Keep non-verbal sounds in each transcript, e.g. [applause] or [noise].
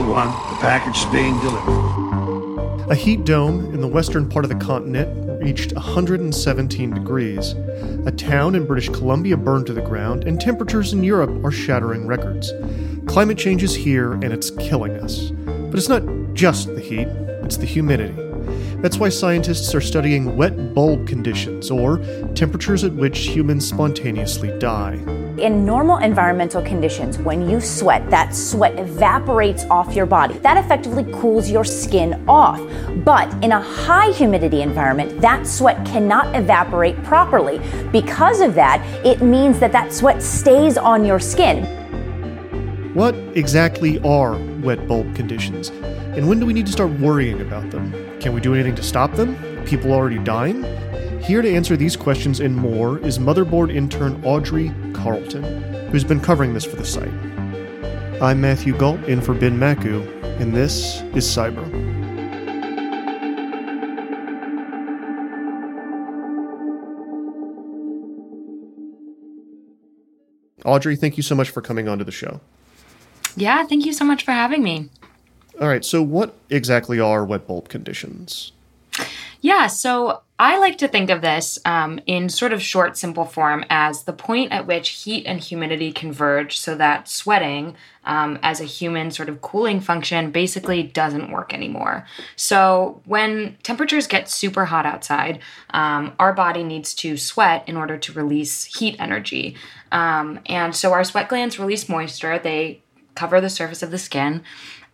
One, the package is being delivered. A heat dome in the western part of the continent reached 117 degrees. A town in British Columbia burned to the ground, and temperatures in Europe are shattering records. Climate change is here and it's killing us. But it's not just the heat, it's the humidity. That's why scientists are studying wet bulb conditions, or temperatures at which humans spontaneously die. In normal environmental conditions, when you sweat, that sweat evaporates off your body. That effectively cools your skin off. But in a high humidity environment, that sweat cannot evaporate properly. Because of that, it means that that sweat stays on your skin. What exactly are wet bulb conditions? And when do we need to start worrying about them? Can we do anything to stop them? People already dying? Here to answer these questions and more is Motherboard intern Audrey Carleton, who's been covering this for the site. I'm Matthew Gault in for Ben Makuch, and this is Cyber. Audrey, thank you so much for coming onto the show. Yeah, thank you so much for having me. All right, so what exactly are wet bulb conditions? Yeah, so I like to think of this um, in sort of short, simple form as the point at which heat and humidity converge so that sweating um, as a human sort of cooling function basically doesn't work anymore. So when temperatures get super hot outside, um, our body needs to sweat in order to release heat energy. Um, and so our sweat glands release moisture, they cover the surface of the skin.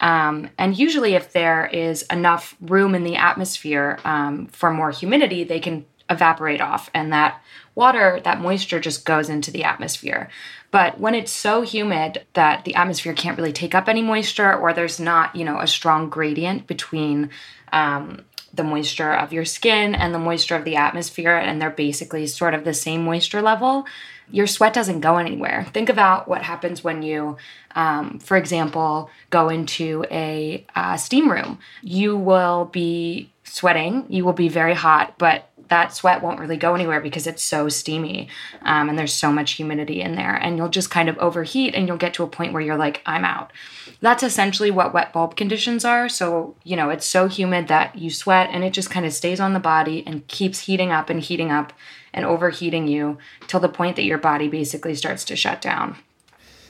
Um, and usually, if there is enough room in the atmosphere um, for more humidity, they can evaporate off, and that water, that moisture just goes into the atmosphere. But when it's so humid that the atmosphere can't really take up any moisture, or there's not, you know, a strong gradient between um, the moisture of your skin and the moisture of the atmosphere, and they're basically sort of the same moisture level, your sweat doesn't go anywhere. Think about what happens when you, um, for example, go into a uh, steam room. You will be sweating, you will be very hot, but that sweat won't really go anywhere because it's so steamy um, and there's so much humidity in there. And you'll just kind of overheat and you'll get to a point where you're like, I'm out. That's essentially what wet bulb conditions are. So, you know, it's so humid that you sweat and it just kind of stays on the body and keeps heating up and heating up and overheating you till the point that your body basically starts to shut down.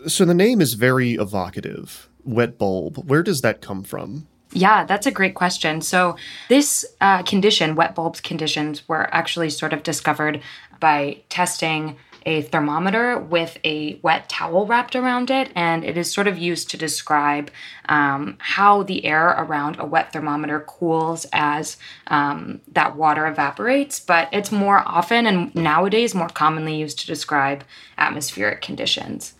So the name is very evocative. Wet bulb. Where does that come from? Yeah, that's a great question. So, this uh, condition, wet bulbs conditions, were actually sort of discovered by testing a thermometer with a wet towel wrapped around it, and it is sort of used to describe um, how the air around a wet thermometer cools as um, that water evaporates. But it's more often and nowadays more commonly used to describe atmospheric conditions.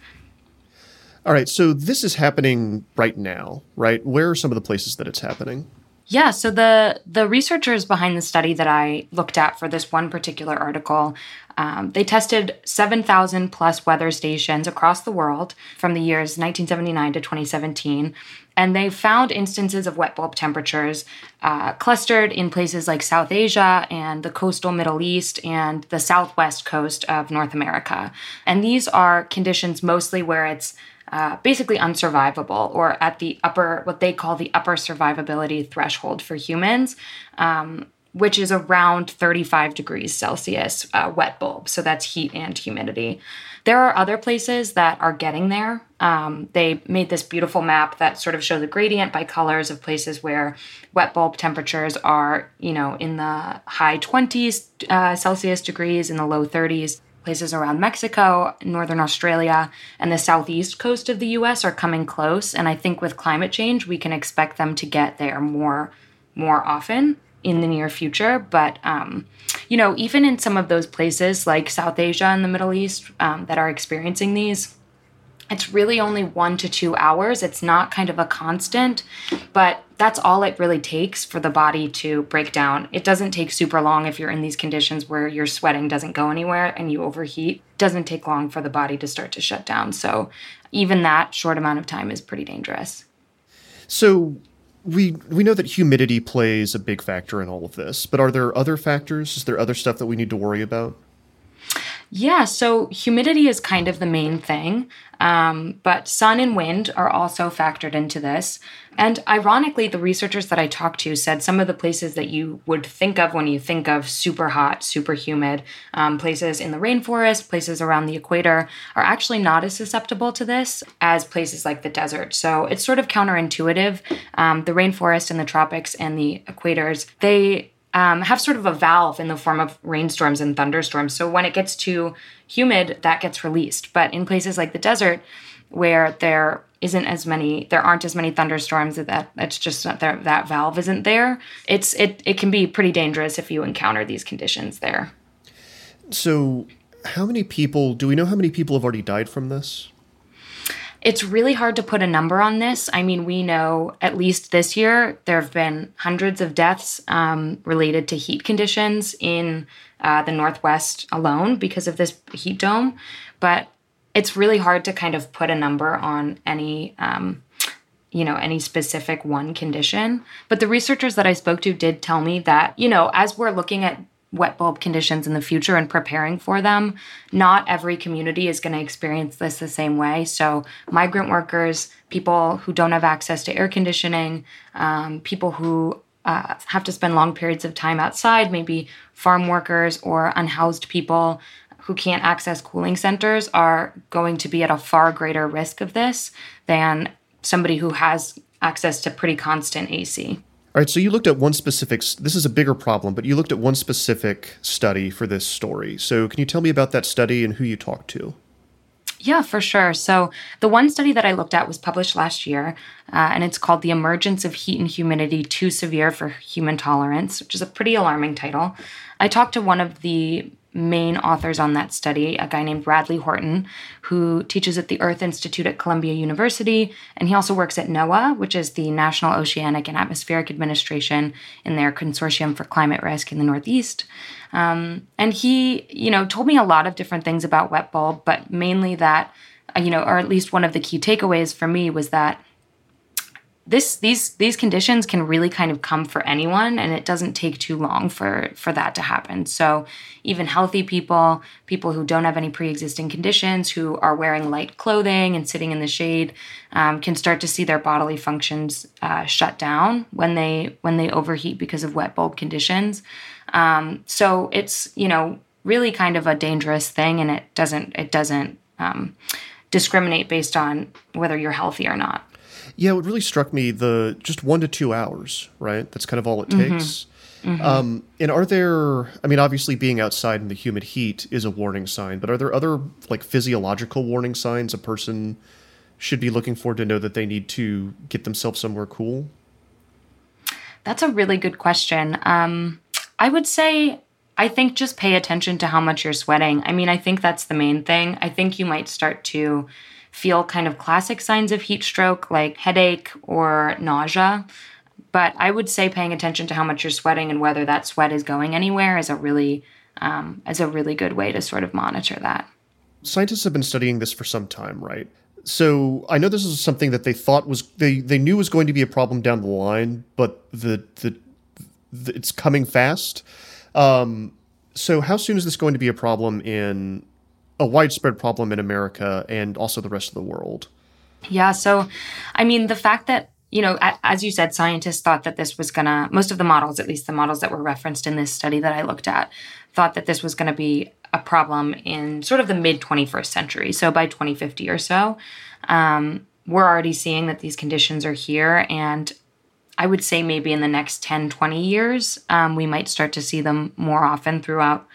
All right, so this is happening right now, right? Where are some of the places that it's happening? Yeah, so the the researchers behind the study that I looked at for this one particular article, um, they tested 7,000 plus weather stations across the world from the years 1979 to 2017, and they found instances of wet bulb temperatures uh, clustered in places like South Asia and the coastal Middle East and the southwest coast of North America. And these are conditions mostly where it's uh, basically unsurvivable or at the upper, what they call the upper survivability threshold for humans, um, which is around 35 degrees Celsius uh, wet bulb. So that's heat and humidity. There are other places that are getting there. Um, they made this beautiful map that sort of shows the gradient by colors of places where wet bulb temperatures are, you know, in the high 20s uh, Celsius degrees, in the low 30s places around Mexico, northern Australia, and the southeast coast of the US are coming close. And I think with climate change, we can expect them to get there more, more often in the near future. But, um, you know, even in some of those places like South Asia and the Middle East um, that are experiencing these, it's really only one to two hours. It's not kind of a constant, but that's all it really takes for the body to break down. It doesn't take super long if you're in these conditions where your sweating doesn't go anywhere and you overheat. It doesn't take long for the body to start to shut down. So even that short amount of time is pretty dangerous. So we we know that humidity plays a big factor in all of this, but are there other factors? Is there other stuff that we need to worry about? Yeah, so humidity is kind of the main thing, um, but sun and wind are also factored into this. And ironically, the researchers that I talked to said some of the places that you would think of when you think of super hot, super humid, um, places in the rainforest, places around the equator, are actually not as susceptible to this as places like the desert. So it's sort of counterintuitive. Um, the rainforest and the tropics and the equators, they um, have sort of a valve in the form of rainstorms and thunderstorms. So when it gets too humid, that gets released. But in places like the desert, where there isn't as many, there aren't as many thunderstorms that it's just not there, that valve isn't there. It's it it can be pretty dangerous if you encounter these conditions there. So, how many people do we know? How many people have already died from this? It's really hard to put a number on this. I mean, we know at least this year there have been hundreds of deaths um, related to heat conditions in uh, the Northwest alone because of this heat dome. But it's really hard to kind of put a number on any. Um, you know, any specific one condition. But the researchers that I spoke to did tell me that, you know, as we're looking at wet bulb conditions in the future and preparing for them. Not every community is going to experience this the same way. So, migrant workers, people who don't have access to air conditioning, um, people who uh, have to spend long periods of time outside, maybe farm workers or unhoused people who can't access cooling centers are going to be at a far greater risk of this than somebody who has access to pretty constant AC. All right, so you looked at one specific, this is a bigger problem, but you looked at one specific study for this story. So can you tell me about that study and who you talked to? Yeah, for sure. So, the one study that I looked at was published last year, uh, and it's called The Emergence of Heat and Humidity Too Severe for Human Tolerance, which is a pretty alarming title. I talked to one of the main authors on that study, a guy named Radley Horton, who teaches at the Earth Institute at Columbia University. And he also works at NOAA, which is the National Oceanic and Atmospheric Administration in their Consortium for Climate Risk in the Northeast. Um, and he, you know, told me a lot of different things about wet bulb, but mainly that, uh, you know, or at least one of the key takeaways for me was that this these these conditions can really kind of come for anyone and it doesn't take too long for for that to happen. So even healthy people people who don't have any pre-existing conditions who are wearing light clothing and sitting in the shade um, can start to see their bodily functions uh, shut down when they when they overheat because of wet bulb conditions. Um, so it's you know really kind of a dangerous thing and it doesn't it doesn't um, discriminate based on whether you're healthy or not yeah, what really struck me the just one to two hours, right? That's kind of all it mm-hmm. takes. Mm-hmm. Um, and are there? I mean, obviously, being outside in the humid heat is a warning sign, but are there other like physiological warning signs a person should be looking for to know that they need to get themselves somewhere cool? That's a really good question. Um, I would say I think just pay attention to how much you're sweating. I mean, I think that's the main thing. I think you might start to feel kind of classic signs of heat stroke like headache or nausea. But I would say paying attention to how much you're sweating and whether that sweat is going anywhere is a really um, is a really good way to sort of monitor that. Scientists have been studying this for some time, right? So I know this is something that they thought was they they knew was going to be a problem down the line, but the the, the it's coming fast. Um, so how soon is this going to be a problem in a widespread problem in America and also the rest of the world. Yeah. So, I mean, the fact that, you know, as you said, scientists thought that this was going to, most of the models, at least the models that were referenced in this study that I looked at, thought that this was going to be a problem in sort of the mid 21st century. So by 2050 or so, um, we're already seeing that these conditions are here. And I would say maybe in the next 10, 20 years, um, we might start to see them more often throughout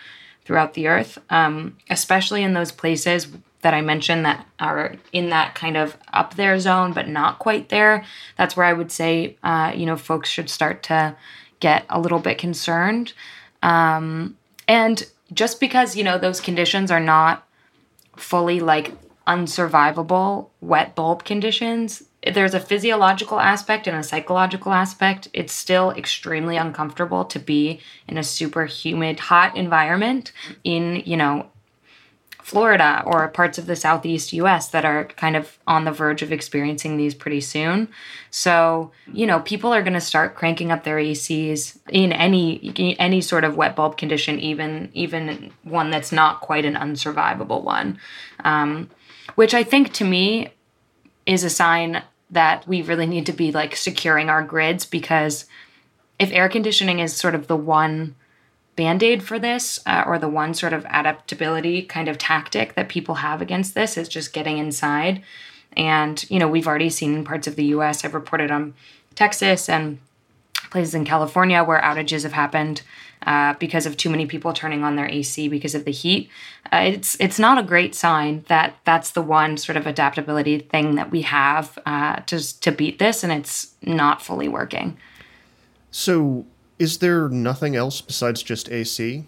throughout the earth, um, especially in those places that I mentioned that are in that kind of up there zone, but not quite there. That's where I would say, uh, you know, folks should start to get a little bit concerned. Um, and just because, you know, those conditions are not fully like unsurvivable wet bulb conditions, there's a physiological aspect and a psychological aspect. It's still extremely uncomfortable to be in a super humid, hot environment in, you know, Florida or parts of the southeast US that are kind of on the verge of experiencing these pretty soon. So, you know, people are going to start cranking up their ACs in any any sort of wet bulb condition, even even one that's not quite an unsurvivable one. Um, which I think to me is a sign that we really need to be like securing our grids because if air conditioning is sort of the one band aid for this, uh, or the one sort of adaptability kind of tactic that people have against this, is just getting inside. And, you know, we've already seen parts of the US, I've reported on Texas and places in California where outages have happened uh, because of too many people turning on their AC because of the heat. Uh, it's it's not a great sign that that's the one sort of adaptability thing that we have uh, to to beat this, and it's not fully working. So, is there nothing else besides just AC?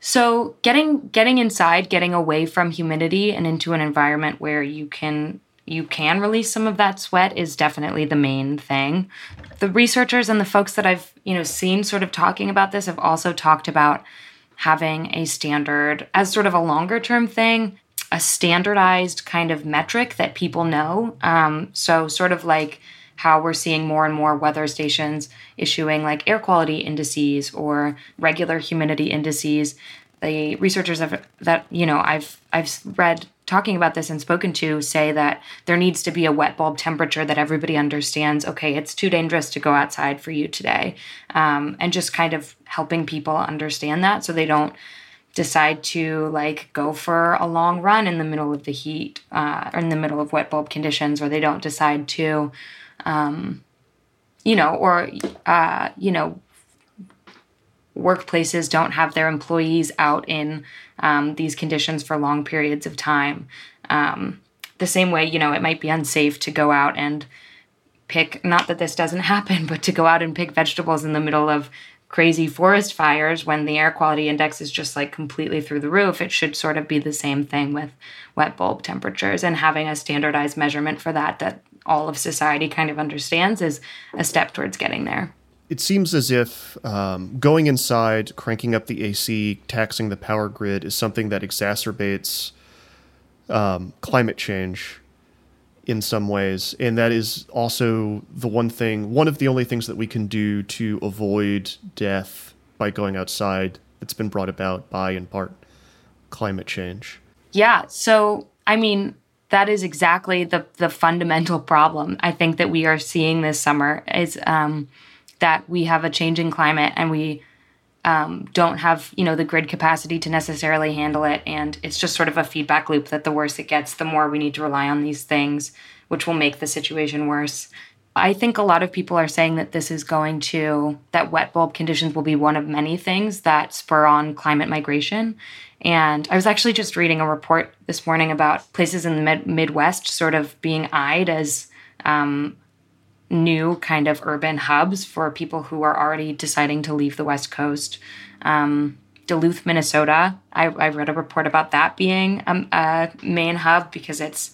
So, getting getting inside, getting away from humidity and into an environment where you can you can release some of that sweat is definitely the main thing. The researchers and the folks that I've, you know, seen sort of talking about this have also talked about having a standard as sort of a longer term thing, a standardized kind of metric that people know. Um, so sort of like how we're seeing more and more weather stations issuing like air quality indices or regular humidity indices. The researchers have that you know I've I've read talking about this and spoken to say that there needs to be a wet bulb temperature that everybody understands okay it's too dangerous to go outside for you today. Um, and just kind of helping people understand that so they don't decide to like go for a long run in the middle of the heat uh, or in the middle of wet bulb conditions or they don't decide to um, you know or uh, you know workplaces don't have their employees out in um, these conditions for long periods of time. Um, the same way, you know, it might be unsafe to go out and pick, not that this doesn't [laughs] happen, but to go out and pick vegetables in the middle of crazy forest fires when the air quality index is just like completely through the roof. It should sort of be the same thing with wet bulb temperatures and having a standardized measurement for that that all of society kind of understands is a step towards getting there it seems as if um, going inside, cranking up the AC, taxing the power grid is something that exacerbates um, climate change in some ways. And that is also the one thing, one of the only things that we can do to avoid death by going outside that's been brought about by, in part, climate change. Yeah. So, I mean, that is exactly the the fundamental problem I think that we are seeing this summer is um, that we have a changing climate and we um, don't have you know the grid capacity to necessarily handle it. And it's just sort of a feedback loop that the worse it gets the more we need to rely on these things which will make the situation worse. I think a lot of people are saying that this is going to that wet bulb conditions will be one of many things that spur on climate migration. And i was actually just reading a report this morning about places in the mid- midwest sort of being eyed as um, new kind of urban hubs for people who are already deciding to leave the West Coast. Um, Duluth, Minnesota, I, I, read a report about that being a, a, main hub because it's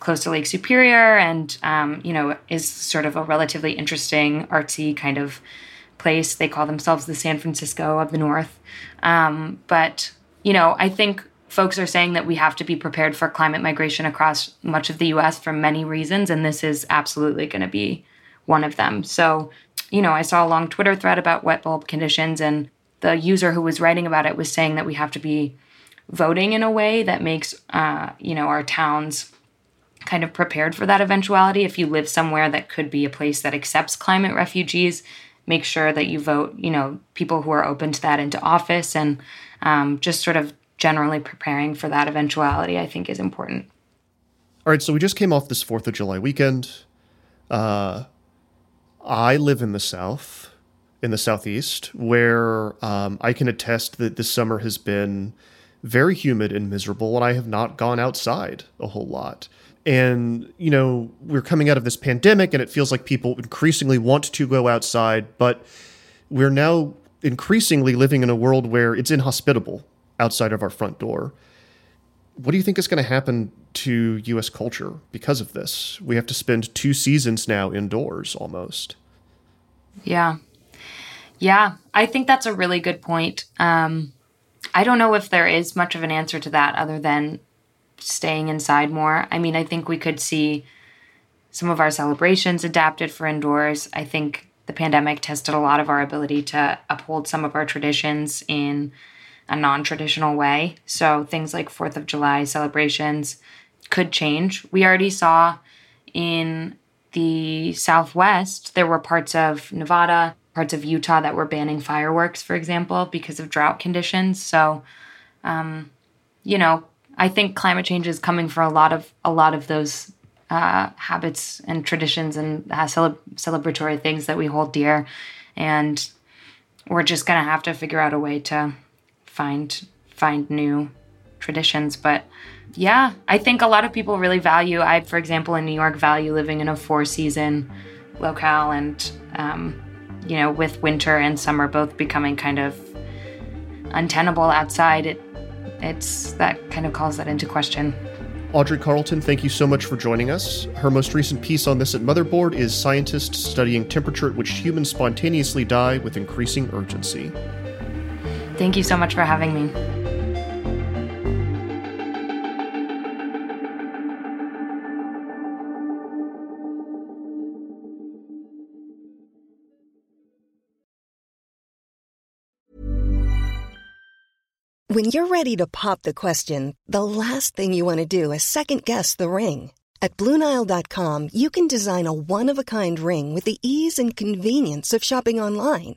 close to Lake Superior and, um, you know, is sort of a relatively interesting, artsy kind of place. They call themselves the San Francisco of the North. Um, but, you know, I think folks are saying that we have to be prepared for climate migration across much of the US for many reasons, and this is absolutely going to be one of them. So, you know, I saw a long Twitter thread about wet bulb conditions, and the user who was writing about it was saying that we have to be voting in a way that makes, uh, you know, our towns kind of prepared for that eventuality. If you live somewhere that could be a place that accepts climate refugees, make sure that you vote, you know, people who are open to that into office and um, just sort of generally preparing for that eventuality, I think is important. All right, so we just came off this 4th of July weekend. Uh, I live in the South, in the Southeast, where um, I can attest that this summer has been very humid and miserable, and I have not gone outside a whole lot. And, you know, we're coming out of this pandemic, and it feels like people increasingly want to go outside, but we're now increasingly living in a world where it's inhospitable outside of our front door. What do you think is going to happen to US culture because of this? We have to spend two seasons now indoors almost. Yeah. Yeah, I think that's a really good point. Um, I don't know if there is much of an answer to that other than staying inside more. I mean, I think we could see some of our celebrations adapted for indoors. I think the pandemic tested a lot of our ability to uphold some of our traditions in a non traditional way. So things like 4th of July celebrations could change. We already saw in the Southwest, there were parts of Nevada, parts of Utah that were banning fireworks, for example, because of drought conditions. So, um, you know, I think climate change is coming for a lot of a lot of those uh, habits and traditions and uh, cele- celebratory things that we hold dear, and we're just gonna have to figure out a way to find find new traditions. But yeah, I think a lot of people really value. I, for example, in New York, value living in a four season locale, and um, you know, with winter and summer both becoming kind of untenable outside, it it's that kind of calls that into question. Audrey Carleton, thank you so much for joining us. Her most recent piece on this at Motherboard is Scientists Studying Temperature at Which Humans Spontaneously Die with Increasing Urgency. Thank you so much for having me. When you're ready to pop the question, the last thing you want to do is second guess the ring. At Bluenile.com, you can design a one of a kind ring with the ease and convenience of shopping online.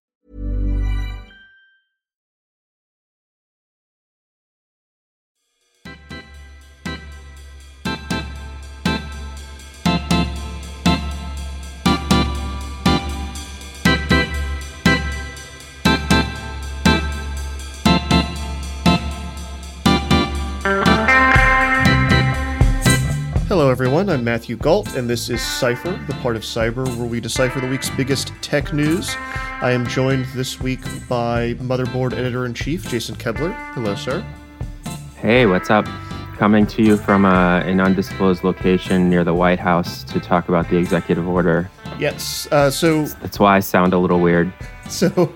Hello, everyone. I'm Matthew Gault, and this is Cypher, the part of Cyber where we decipher the week's biggest tech news. I am joined this week by Motherboard Editor in Chief Jason Koebler. Hello, sir. Hey, what's up? Coming to you from uh, an undisclosed location near the White House to talk about the executive order. Yes. Uh, so That's why I sound a little weird. [laughs] So,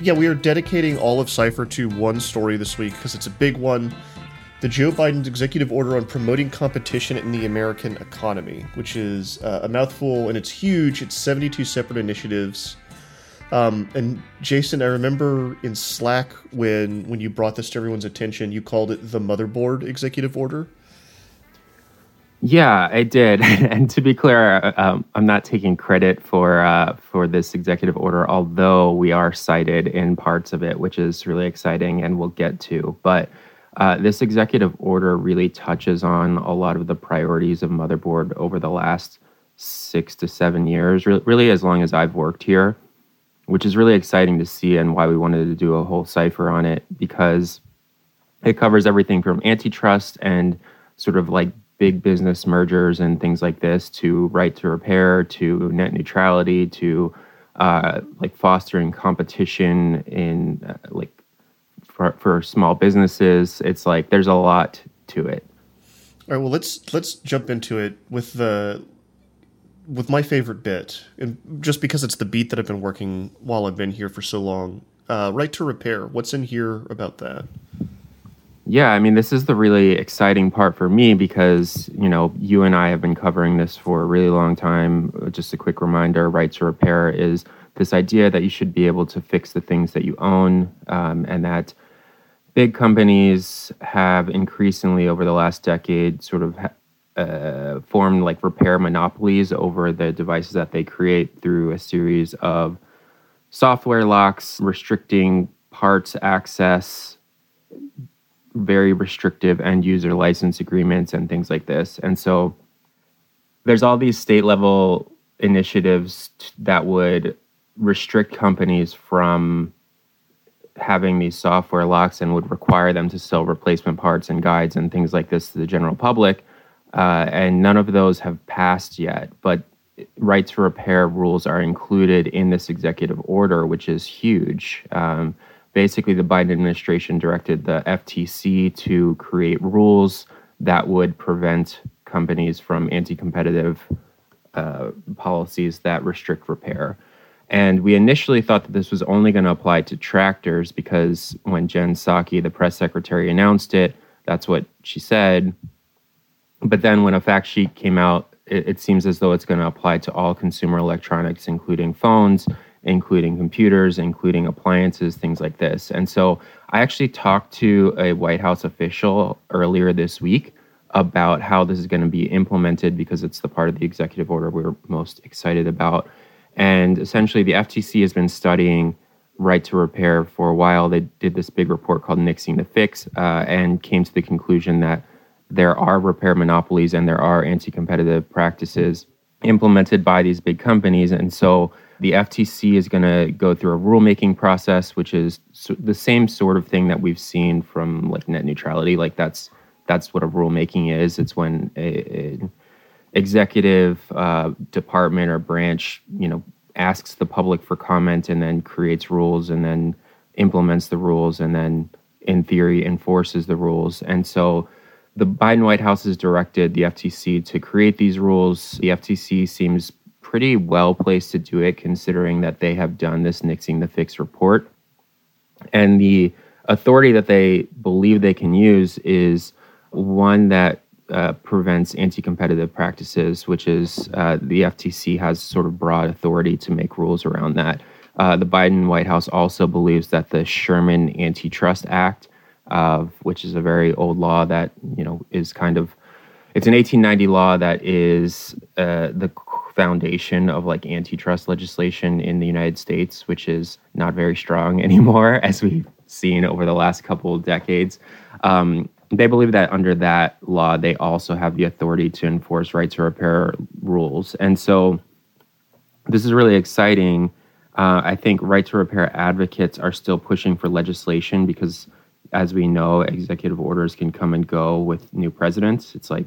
yeah, we are dedicating all of Cypher to one story this week because it's a big one. The Joe Biden's executive order on promoting competition in the American economy, which is uh, a mouthful and it's huge. It's 72 separate initiatives. Um, and Jason, I remember in Slack when when you brought this to everyone's attention, you called it the motherboard executive order. Yeah, I did. [laughs] and to be clear, um, I'm not taking credit for uh, for this executive order, although we are cited in parts of it, which is really exciting, and we'll get to. But uh, this executive order really touches on a lot of the priorities of Motherboard over the last six to seven years, re- really as long as I've worked here, which is really exciting to see and why we wanted to do a whole Cypher on it because it covers everything from antitrust and sort of like big business mergers and things like this to right to repair to net neutrality to uh, like fostering competition in uh, like for, for small businesses. It's like there's a lot to it. All right, well let's let's jump into it with the with my favorite bit, and just because it's the beat that I've been working while I've been here for so long. Uh, right to repair. What's in here about that? Yeah, I mean, this is the really exciting part for me because, you know, you and I have been covering this for a really long time. Just a quick reminder right to repair is this idea that you should be able to fix the things that you own um, and that big companies have increasingly over the last decade sort of uh, formed like repair monopolies over the devices that they create through a series of software locks restricting parts access very restrictive end user license agreements and things like this. And so there's all these state level initiatives that would restrict companies from having these software locks and would require them to sell replacement parts and guides and things like this to the general public. Uh, and none of those have passed yet. But right to repair rules are included in this executive order, which is huge. Um, basically, the Biden administration directed the FTC to create rules that would prevent companies from anti competitive uh, policies that restrict repair. And we initially thought that this was only going to apply to tractors because when Jen Psaki, the press secretary, announced it, that's what she said. But then when a fact sheet came out, it, it seems as though it's going to apply to all consumer electronics, including phones, including computers, including appliances, things like this. And so I actually talked to a White House official earlier this week about how this is going to be implemented because it's the part of the executive order we're most excited about. And essentially, the FTC has been studying right to repair for a while. They did this big report called Nixing the Fix uh, and came to the conclusion that there are repair monopolies and there are anti competitive practices implemented by these big companies. And so the FTC is going to go through a rulemaking process, which is the same sort of thing that we've seen from like net neutrality. Like that's that's what a rulemaking is. It's when a, a executive uh, department or branch, you know, asks the public for comment and then creates rules and then implements the rules and then, in theory, enforces the rules. And so, the Biden White House has directed the FTC to create these rules. The FTC seems pretty well placed to do it, considering that they have done this Nixing the Fix report. And the authority that they believe they can use is one that uh, prevents anti competitive practices, which is uh, the FTC has sort of broad authority to make rules around that. Uh, the Biden White House also believes that the Sherman Antitrust Act, which is a very old law that you know is kind of it's an 1890 law that is uh, the foundation of like antitrust legislation in the United States, which is not very strong [laughs] anymore, as we've seen over the last couple of decades. Um, they believe that under that law, they also have the authority to enforce right to repair rules. And so this is really exciting. Uh, I think right to repair advocates are still pushing for legislation because, as we know, executive orders can come and go with new presidents. It's like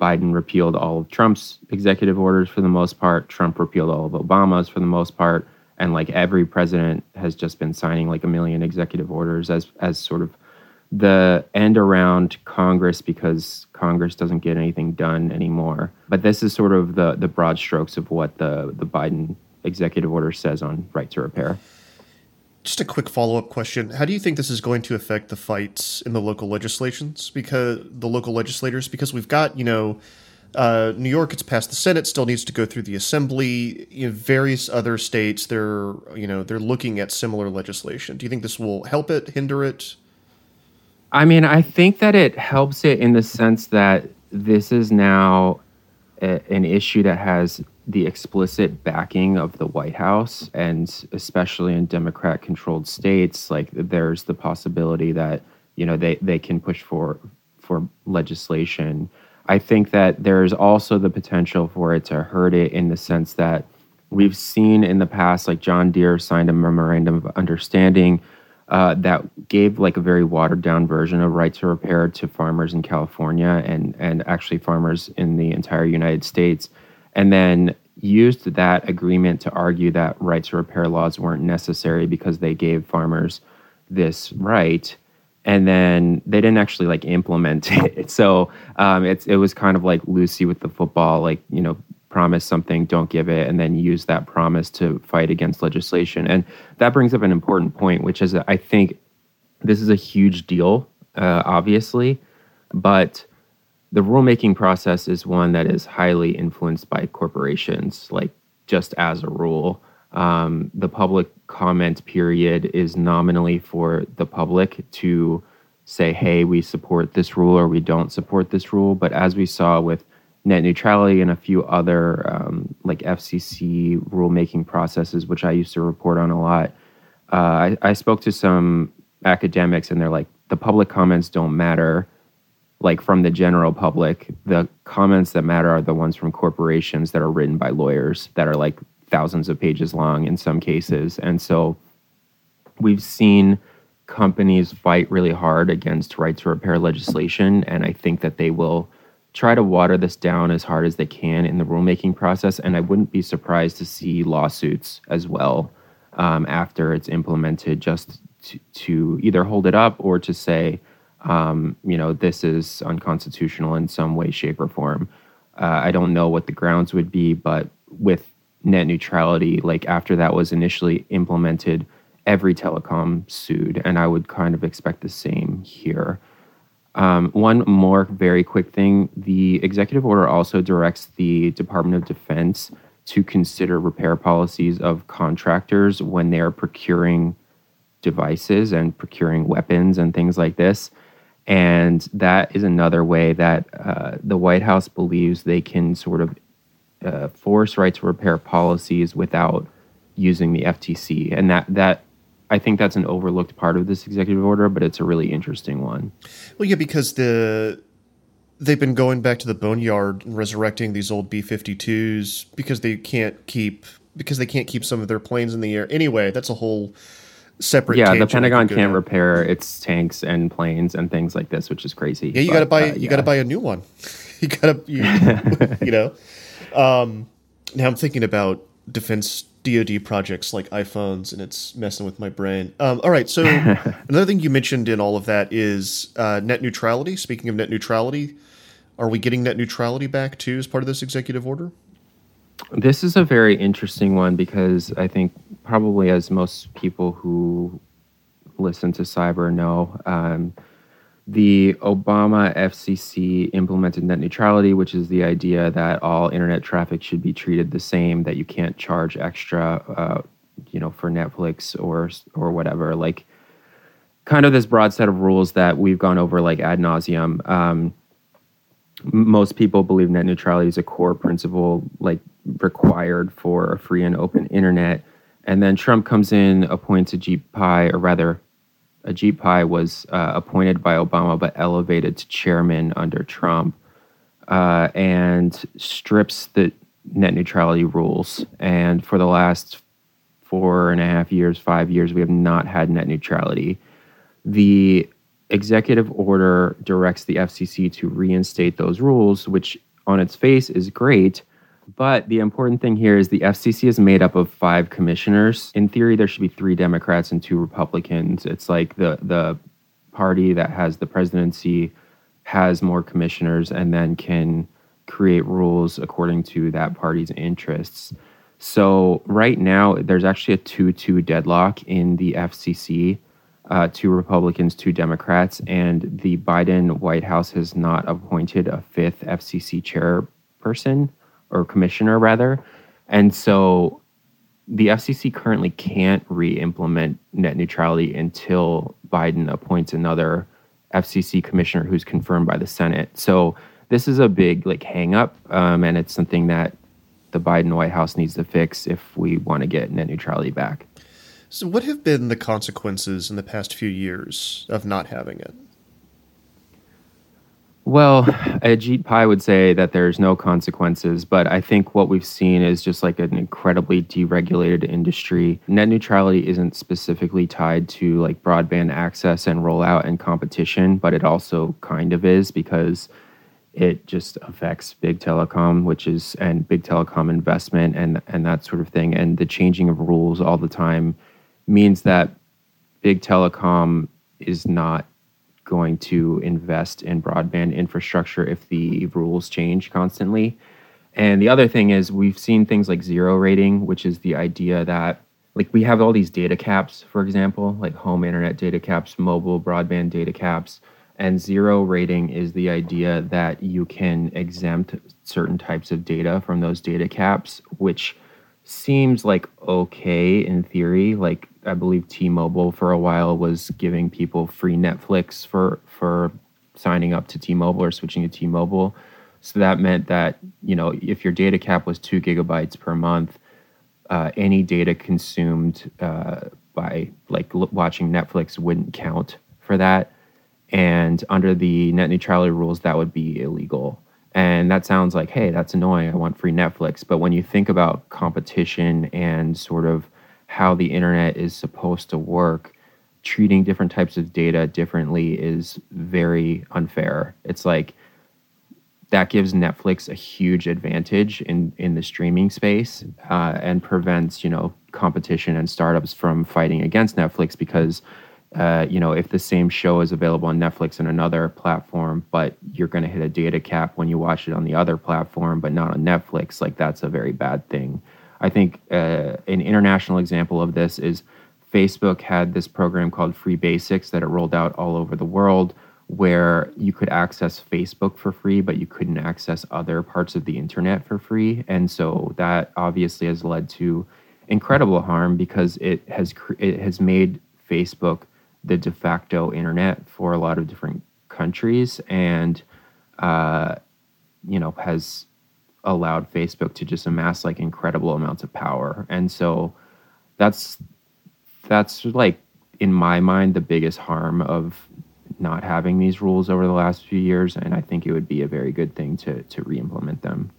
Biden repealed all of Trump's executive orders for the most part, Trump repealed all of Obama's for the most part. And like every president has just been signing like a million executive orders as as sort of the end around Congress because Congress doesn't get anything done anymore. But this is sort of the the broad strokes of what the the Biden executive order says on right to repair. Just a quick follow up question: How do you think this is going to affect the fights in the local legislations? Because the local legislators, because we've got you know. Uh, New York, it's passed the Senate, still needs to go through the Assembly. In various other states, they're you know they're looking at similar legislation. Do you think this will help it, hinder it? I mean, I think that it helps it in the sense that this is now a, an issue that has the explicit backing of the White House, and especially in Democrat controlled states, like there's the possibility that you know they they can push for for legislation. I think that there's also the potential for it to hurt it in the sense that we've seen in the past, like John Deere signed a memorandum of understanding uh, that gave like a very watered down version of right to repair to farmers in California and and actually farmers in the entire United States, and then used that agreement to argue that right to repair laws weren't necessary because they gave farmers this right and then they didn't actually like implement [laughs] it. So um, it's it was kind of like Lucy with the football, like you know, promise something, don't give it, and then use that promise to fight against legislation. And that brings up an important point, which is I think this is a huge deal, uh, obviously, but the rulemaking process is one that is highly influenced by corporations, like just as a rule. Um, the public comment period is nominally for the public to say, hey, we support this rule or we don't support this rule. But as we saw with net neutrality and a few other um, like FCC rulemaking processes, which I used to report on a lot. Uh, I, I spoke to some academics, and they're like, the public comments don't matter. Like from the general public, the comments that matter are the ones from corporations that are written by lawyers that are like thousands of pages long in some cases. And so we've seen companies fight really hard against right to repair legislation. And I think that they will try to water this down as hard as they can in the rulemaking process. And I wouldn't be surprised to see lawsuits as well um, after it's implemented, just to, to, either hold it up or to say, um, you know, this is unconstitutional in some way, shape, or form. Uh, I don't know what the grounds would be, but with net neutrality, like after that was initially implemented, every telecom sued, and I would kind of expect the same here. Um, one more very quick thing the executive order also directs the Department of Defense to consider repair policies of contractors when they are procuring devices and procuring weapons and things like this. And that is another way that uh, the White House believes they can sort of uh, force right to repair policies without using the FTC. And that, that I think that's an overlooked part of this executive order, but it's a really interesting one. Well, yeah, because the they've been going back to the boneyard and resurrecting these old B-52s because they can't keep because they can't keep some of their planes in the air. Anyway, that's a whole separate. Yeah, the Pentagon can't down. repair its tanks and planes and things like this, which is crazy. Yeah, you got to buy uh, you yeah. got to buy a new one. [laughs] you got to you, [laughs] you know. Um, now I'm thinking about defense DoD projects like iPhones, and it's messing with my brain. Um, all right, so [laughs] another thing you mentioned in all of that is uh, net neutrality. Speaking of net neutrality, are we getting net neutrality back too as part of this executive order? This is a very interesting one because I think probably as most people who listen to cyber know, um, the Obama FCC implemented net neutrality, which is the idea that all internet traffic should be treated the same, that you can't charge extra, uh, you know, for Netflix or or whatever. Like, kind of this broad set of rules that we've gone over like ad nauseum. Um, most people believe net neutrality is a core principle, like required for a free and open internet. And then Trump comes in, appoints Ajit Pai, or rather Ajit Pai was uh, appointed by Obama but elevated to chairman under Trump uh, and strips the net neutrality rules. And for the last four and a half years, five years, we have not had net neutrality. The executive order directs the FCC to reinstate those rules, which on its face is great. But the important thing here is the FCC is made up of five commissioners. In theory, there should be three Democrats and two Republicans. It's like the the party that has the presidency has more commissioners and then can create rules according to that party's interests. So right now, there's actually a two-two deadlock in the FCC. Uh, two Republicans, two Democrats, and the Biden White House has not appointed a fifth FCC chairperson or commissioner rather. And so the FCC currently can't re-implement net neutrality until Biden appoints another FCC commissioner who's confirmed by the Senate. So this is a big like hang up, um, and it's something that the Biden White House needs to fix if we want to get net neutrality back. So, what have been the consequences in the past few years of not having it? Well, Ajit Pai would say that there's no consequences, but I think what we've seen is just like an incredibly deregulated industry. Net neutrality isn't specifically tied to like broadband access and rollout and competition, but it also kind of is because it just affects big telecom, which is and big telecom investment and and that sort of thing. And the changing of rules all the time means that big telecom is not going to invest in broadband infrastructure if the rules change constantly. And the other thing is, we've seen things like zero rating, which is the idea that, like, we have all these data caps, for example, like home internet data caps, mobile broadband data caps. And zero rating is the idea that you can exempt certain types of data from those data caps, which seems like okay in theory. Like I believe T-Mobile for a while was giving people free Netflix for for signing up to T-Mobile or switching to T-Mobile. So that meant that you know if your data cap was two gigabytes per month, uh, any data consumed uh, by like l- watching Netflix wouldn't count for that. And under the net neutrality rules, that would be illegal. And that sounds like, hey, that's annoying. I want free Netflix. But when you think about competition and sort of how the internet is supposed to work, treating different types of data differently is very unfair. It's like that gives Netflix a huge advantage in in the streaming space uh, and prevents you know competition and startups from fighting against Netflix because uh, you know if the same show is available on Netflix and another platform, but you're going to hit a data cap when you watch it on the other platform, but not on Netflix, like that's a very bad thing. I think uh, an international example of this is Facebook had this program called Free Basics that it rolled out all over the world where you could access Facebook for free, but you couldn't access other parts of the internet for free. And so that obviously has led to incredible harm because it has it has made Facebook the de facto internet for a lot of different countries, and uh, you know has allowed Facebook to just amass like incredible amounts of power. And so that's that's like in my mind the biggest harm of not having these rules over the last few years, and I think it would be a very good thing to to re-implement them.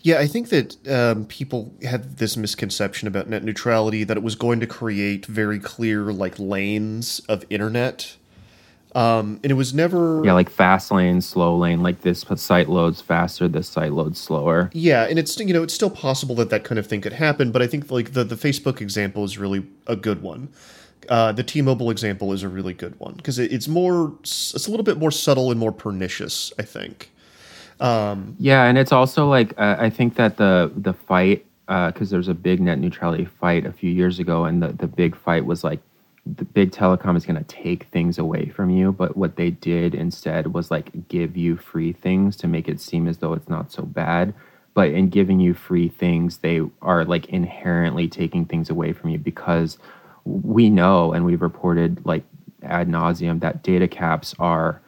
Yeah, I think that um, people had this misconception about net neutrality that it was going to create very clear like lanes of internet. Um, and it was never yeah like fast lane slow lane like this site loads faster this site loads slower yeah and it's you know it's still possible that that kind of thing could happen but i think like the, the facebook example is really a good one uh, the T-Mobile example is a really good one because it, it's more, it's a little bit more subtle and more pernicious. I think. Um, yeah, and it's also like uh, I think that the the fight because uh, there's a big net neutrality fight a few years ago, and the the big fight was like the big telecom is going to take things away from you, but what they did instead was like give you free things to make it seem as though it's not so bad. But in giving you free things, they are like inherently taking things away from you because we know and we've reported like ad nauseum that data caps are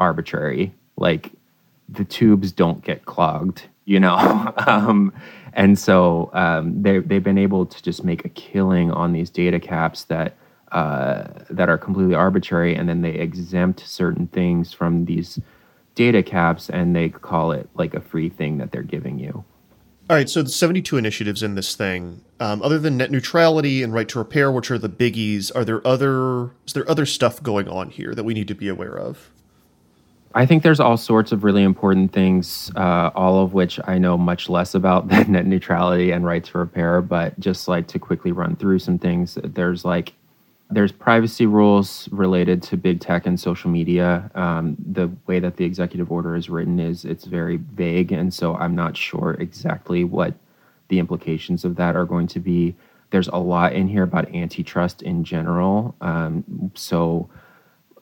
arbitrary. Like the tubes don't get clogged, you know. [laughs] um, and so um, they they've been able to just make a killing on these data caps that uh, that are completely arbitrary, and then they exempt certain things from these data caps, and they call it like a free thing that they're giving you. All right, so the 72 initiatives in this thing, um, other than net neutrality and right to repair, which are the biggies, are there other is there other stuff going on here that we need to be aware of? I think there's all sorts of really important things, uh, all of which I know much less about [laughs] than net neutrality and right to repair. But just like to quickly run through some things, there's like there's privacy rules related to big tech and social media. Um, the way that the executive order is written is it's very vague, and so I'm not sure exactly what the implications of that are going to be. There's a lot in here about antitrust in general, um, so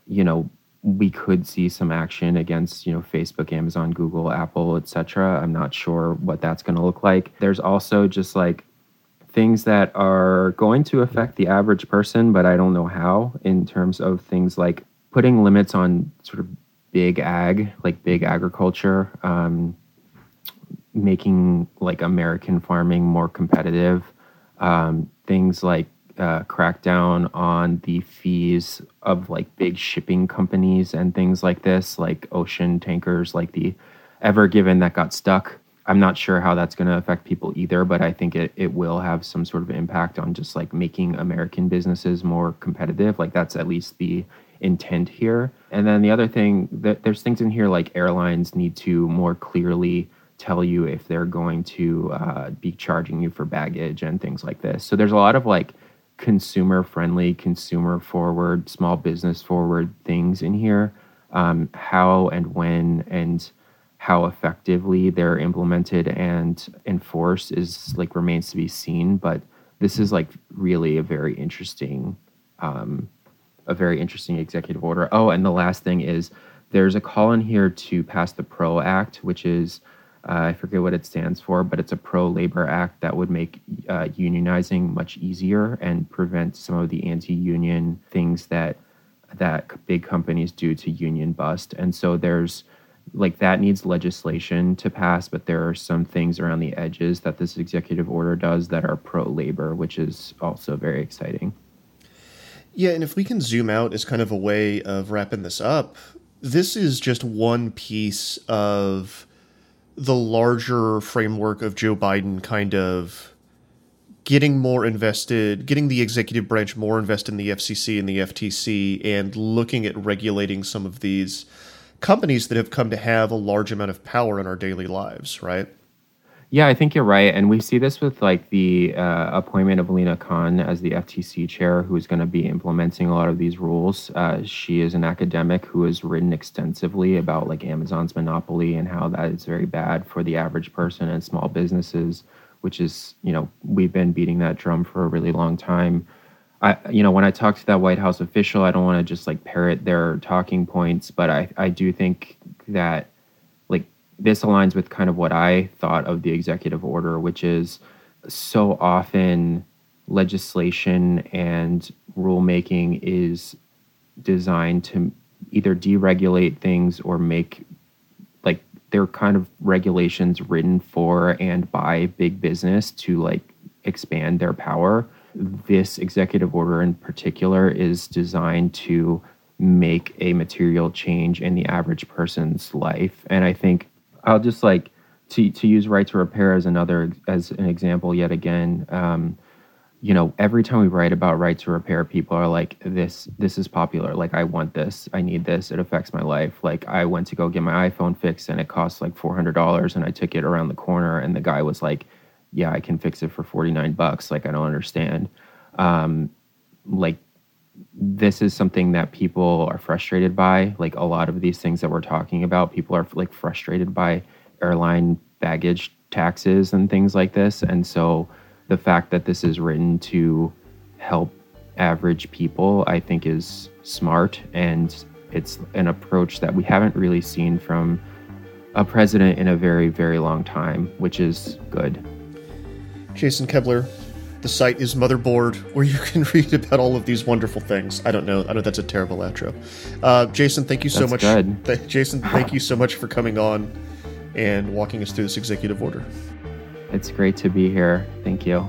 you know we could see some action against you know Facebook, Amazon, Google, Apple, etc. I'm not sure what that's going to look like. There's also just like things that are going to affect the average person, but I don't know how, in terms of things like putting limits on sort of big ag, like big agriculture, um, making like American farming more competitive, um, things like uh, crackdown on the fees of like big shipping companies and things like this, like ocean tankers, like the Ever Given that got stuck I'm not sure how that's going to affect people either, but I think it, it will have some sort of impact on just like making American businesses more competitive. Like that's at least the intent here. And then the other thing that there's things in here like airlines need to more clearly tell you if they're going to uh, be charging you for baggage and things like this. So there's a lot of like consumer friendly, consumer forward, small business forward things in here. Um, how and when and how effectively they're implemented and enforced is like remains to be seen. But this is like really a very interesting, um, a very interesting executive order. Oh, and the last thing is there's a call in here to pass the PRO Act, which is uh, I forget what it stands for, but it's a pro labor act that would make uh, unionizing much easier and prevent some of the anti-union things that that big companies do to union bust. And so there's like that needs legislation to pass, but there are some things around the edges that this executive order does that are pro labor, which is also very exciting. Yeah, and if we can zoom out as kind of a way of wrapping this up, this is just one piece of the larger framework of Joe Biden kind of getting more invested, getting the executive branch more invested in the FCC and the FTC, and looking at regulating some of these companies that have come to have a large amount of power in our daily lives, right? Yeah, I think you're right. And we see this with like the uh, appointment of Lina Khan as the FTC chair, who's going to be implementing a lot of these rules. Uh, she is an academic who has written extensively about like Amazon's monopoly and how that is very bad for the average person and small businesses, which is, you know, we've been beating that drum for a really long time. I, you know, when I talk to that White House official, I don't want to just like parrot their talking points, but I, I do think that this aligns with kind of what I thought of the executive order, which is so often legislation and rulemaking is designed to either deregulate things or make like they're kind of regulations written for and by big business to like expand their power. This executive order in particular is designed to make a material change in the average person's life. And I think I'll just like to to use right to repair as another as an example yet again. Um, you know, every time we write about right to repair, people are like, "This this is popular. Like, I want this. I need this. It affects my life." Like, I went to go get my iPhone fixed, and it cost like four hundred dollars, and I took it around the corner, and the guy was like, "Yeah, I can fix it for forty nine bucks." Like, I don't understand. Um, like this is something that people are frustrated by. Like a lot of these things that we're talking about, people are like frustrated by airline baggage taxes and things like this. And so the fact that this is written to help average people, I think is smart. And it's an approach that we haven't really seen from a president in a very, very long time, which is good. Jason Koebler, the site is Motherboard, where you can [laughs] read about all of these wonderful things. I don't know. I know that's a terrible outro. Uh, Jason, thank you so that's much. Th- Jason, thank you so much for coming on and walking us through this executive order. It's great to be here. Thank you.